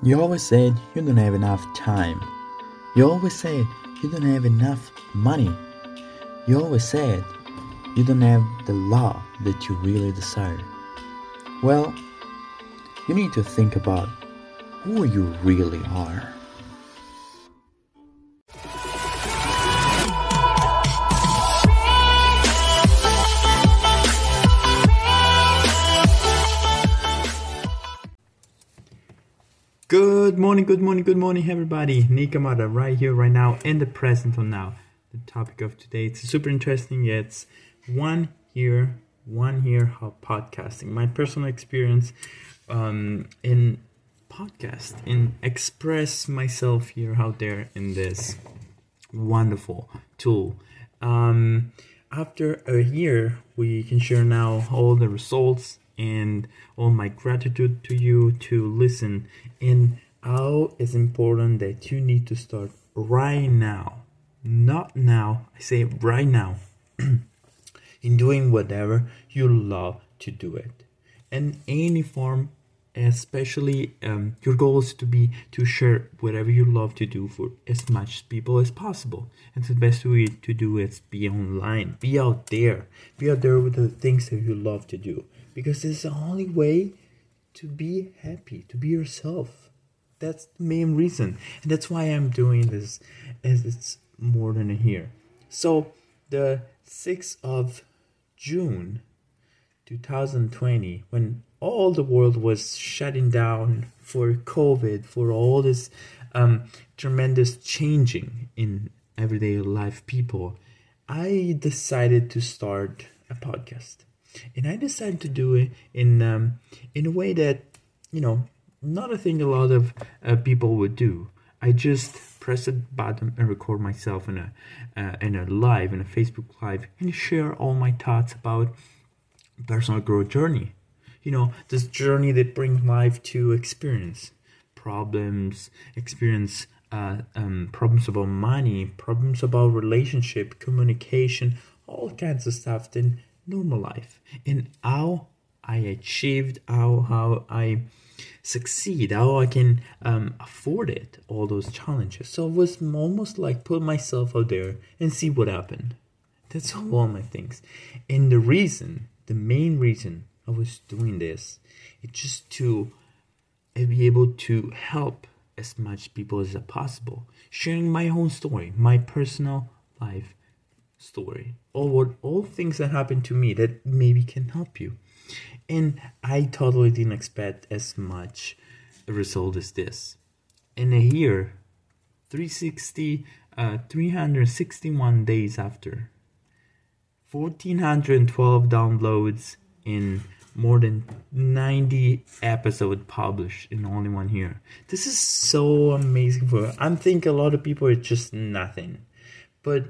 You always said you don't have enough time. You always said you don't have enough money. You always said you don't have the love that you really desire. Well, you need to think about who you really are. Good morning, good morning, good morning, everybody. Nikamada right here, right now, in the present of now. The topic of today, it's super interesting. It's one year, one year of podcasting. My personal experience um, in podcast, in express myself here out there in this wonderful tool. Um, after a year, we can share now all the results and all my gratitude to you to listen and how it's important that you need to start right now. Not now i say right now in doing whatever you love to do it. In any form especially um, your goal is to be to share whatever you love to do for as much people as possible. And the best way to do it is be online. Be out there. Be out there with the things that you love to do. Because it's the only way to be happy, to be yourself. That's the main reason. And that's why I'm doing this as it's more than a year. So the 6th of June 2020, when all the world was shutting down for COVID, for all this um, tremendous changing in everyday life people, I decided to start a podcast and I decided to do it in um, in a way that you know not a thing a lot of uh, people would do. I just press a button and record myself in a uh, in a live in a Facebook live and share all my thoughts about personal growth journey. You know this journey that brings life to experience problems, experience uh, um, problems about money, problems about relationship, communication, all kinds of stuff. Then normal life and how I achieved, how how I succeed, how I can um, afford it, all those challenges. So it was almost like put myself out there and see what happened. That's all my things. And the reason, the main reason I was doing this, it's just to be able to help as much people as possible, sharing my own story, my personal life story all what all things that happened to me that maybe can help you and i totally didn't expect as much result as this. In a year 360 uh, 361 days after. 1412 downloads in more than 90 episodes published in only one year. This is so amazing for i think a lot of people it's just nothing. But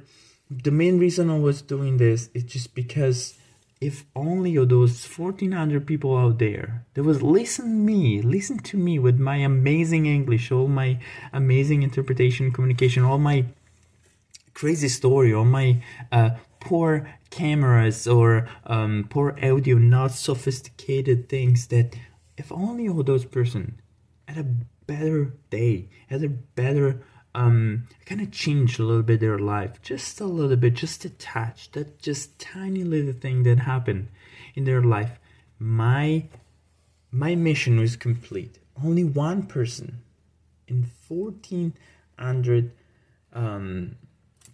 the main reason I was doing this is just because if only those 1400 people out there that was listen me listen to me with my amazing english all my amazing interpretation communication all my crazy story all my uh, poor cameras or um, poor audio not sophisticated things that if only all those person had a better day had a better um, kind of changed a little bit their life, just a little bit, just a touch, that just tiny little thing that happened in their life. My my mission was complete. Only one person in fourteen hundred um,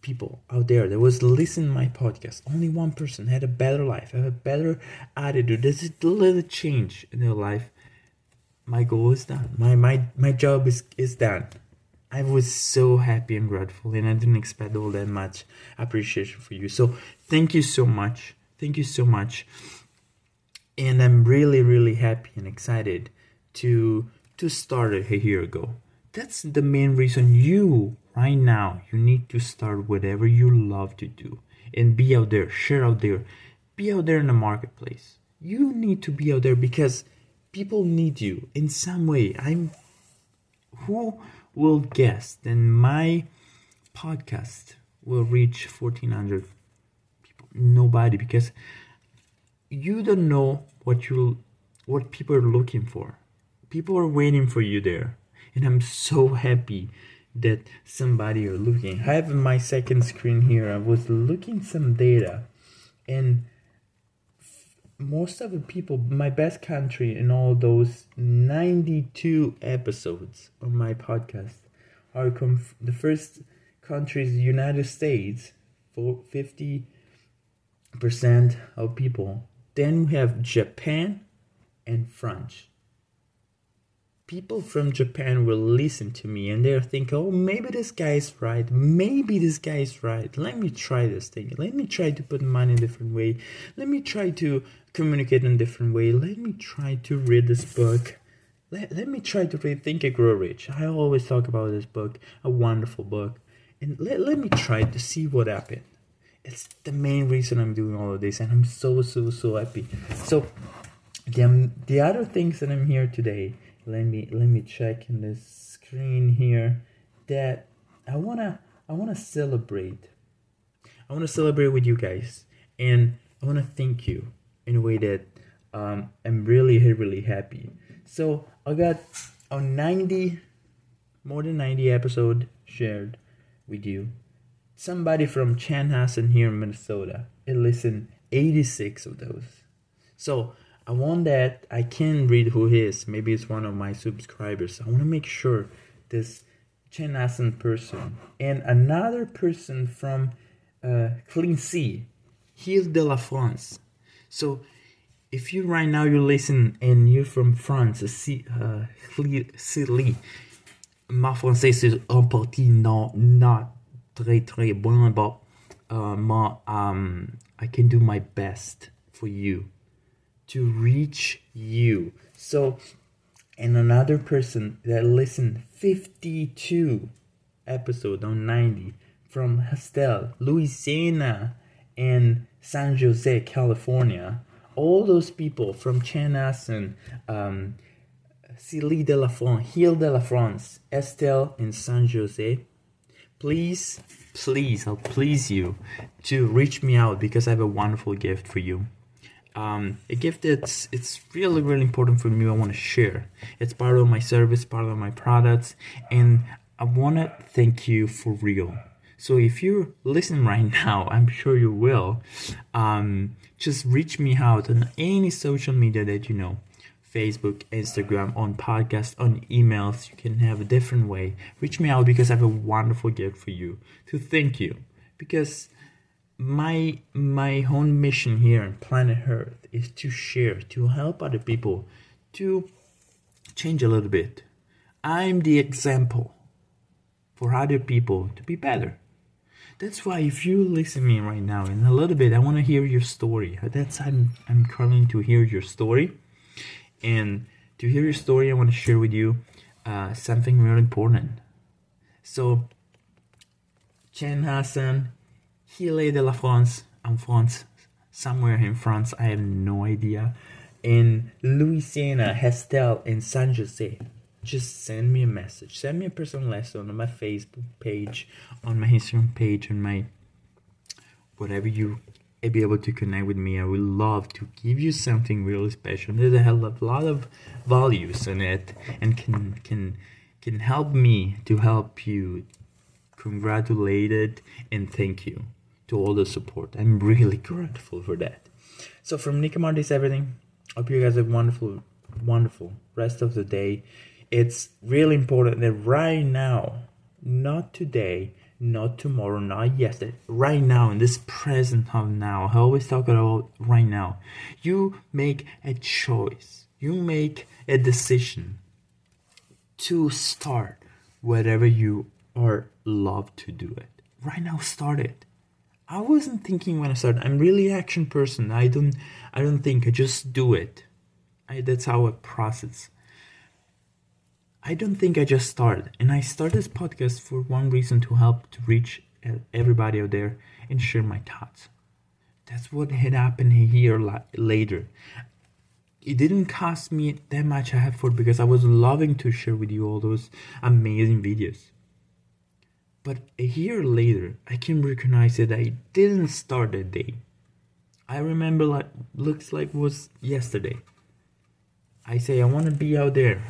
people out there that was listening my podcast. Only one person had a better life, had a better attitude. There's a little change in their life. My goal is done. My my my job is is done. I was so happy and grateful, and I didn't expect all that much appreciation for you. So thank you so much. Thank you so much. And I'm really, really happy and excited to to start a year ago. That's the main reason you right now you need to start whatever you love to do and be out there, share out there, be out there in the marketplace. You need to be out there because people need you in some way. I'm who will guess then my podcast will reach 1400 people nobody because you don't know what you what people are looking for people are waiting for you there and I'm so happy that somebody are looking. I have my second screen here. I was looking some data, and most of the people, my best country in all those 92 episodes of my podcast are conf- the first countries United States for 50% of people. Then we have Japan and France people from Japan will listen to me and they'll think, oh, maybe this guy's right. Maybe this guy's right. Let me try this thing. Let me try to put money in a different way. Let me try to communicate in a different way. Let me try to read this book. Let, let me try to read Think and Grow Rich. I always talk about this book, a wonderful book. And let, let me try to see what happened. It's the main reason I'm doing all of this, and I'm so, so, so happy. So, the, the other things that I'm here today let me let me check in this screen here that I wanna I wanna celebrate. I wanna celebrate with you guys and I wanna thank you in a way that um, I'm really really happy. So I got a 90 more than 90 episode shared with you. Somebody from Chanhassen here in Minnesota. It listened 86 of those. So I want that I can read who he is. Maybe it's one of my subscribers. I want to make sure this Chanhassen person and another person from uh, Clean Sea, Hill de la France. So if you right now you listen and you're from France, si, uh, ma français c'est en partie non, not très très bon, but uh, ma, um, I can do my best for you to reach you. So, and another person that listened 52 episode on 90 from Hastel, Louisiana, and San Jose, California. All those people from Chanhassen, um, Silly de la France, Hill de la France, Estelle, and San Jose. Please, please, I'll please you to reach me out because I have a wonderful gift for you um, a gift that's it's really really important for me. I want to share. It's part of my service, part of my products, and I want to thank you for real. So if you're listening right now, I'm sure you will. Um, just reach me out on any social media that you know. Facebook, Instagram, on podcast, on emails. You can have a different way. Reach me out because I have a wonderful gift for you to thank you. Because my my own mission here on planet earth is to share to help other people to change a little bit. I'm the example for other people to be better. That's why if you listen to me right now in a little bit i want to hear your story. That's i'm i'm calling to hear your story. And to hear your story i want to share with you uh, something really important. So Chanhassen Hill de la France, in France, somewhere in France, I have no idea. In Louisiana, Hastel, in San Jose. Just send me a message. Send me a personal lesson on my Facebook page, on my Instagram page, on my whatever you be able to connect with me. I would love to give you something really special. Hell of a lot of values in it and can can can help me to help you congratulated and thank you to all the support. I'm really grateful for that. So from Nick Martis, everything. Hope you guys have wonderful, wonderful rest of the day. It's really important that right now, not today, not tomorrow, not yesterday, right now, in this present of now. I always talk about right now. You make a choice. You make a decision to start whatever you are love to do it. Right now, start it. I wasn't thinking when I started. I'm really action person. I don't I don't think I just do it. I, that's how I process. I don't think I just started. And I started this podcast for one reason to help to reach everybody out there and share my thoughts. That's what had happened year later. It didn't cost me that much effort because I was loving to share with you all those amazing videos. But a year later, I can recognize that I didn't start that day. I remember like looks like was yesterday. I say I want to be out there,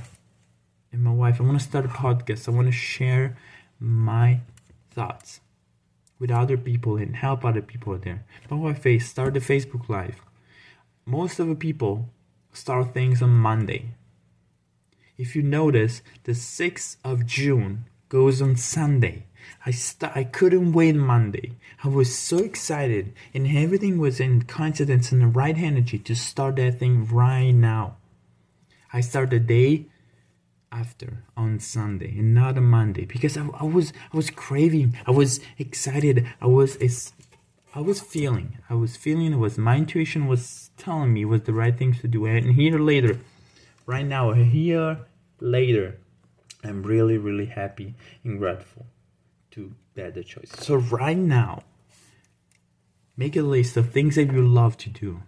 and my wife. I want to start a podcast. I want to share my thoughts with other people and help other people out there. But what face start the Facebook Live. Most of the people start things on Monday. If you notice, the 6th of June goes on Sunday. I st- I couldn't wait Monday. I was so excited, and everything was in coincidence and the right energy to start that thing right now. I start the day after on Sunday and not on Monday because I, I was I was craving. I was excited. I was I was feeling. I was feeling. It was my intuition was telling me was the right things to do. And here later, right now, here later, I'm really really happy and grateful to that choice. So right now, make a list of things that you love to do.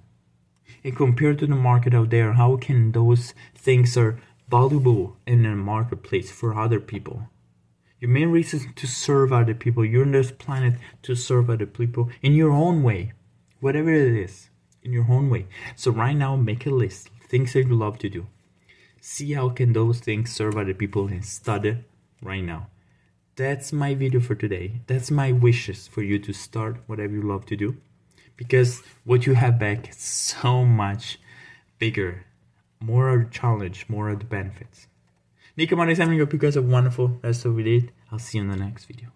And compare to the market out there, how can those things are valuable in the marketplace for other people? Your main reason to serve other people. You're on this planet to serve other people in your own way, whatever it is, in your own way. So right now, make a list things that you love to do. See how can those things serve other people and study right now. That's my video for today. That's my wishes for you to start whatever you love to do. Because what you have back is so much bigger. More of challenge, more of the benefits. Nico Monday, having you guys have a wonderful rest of the day. I'll see you in the next video.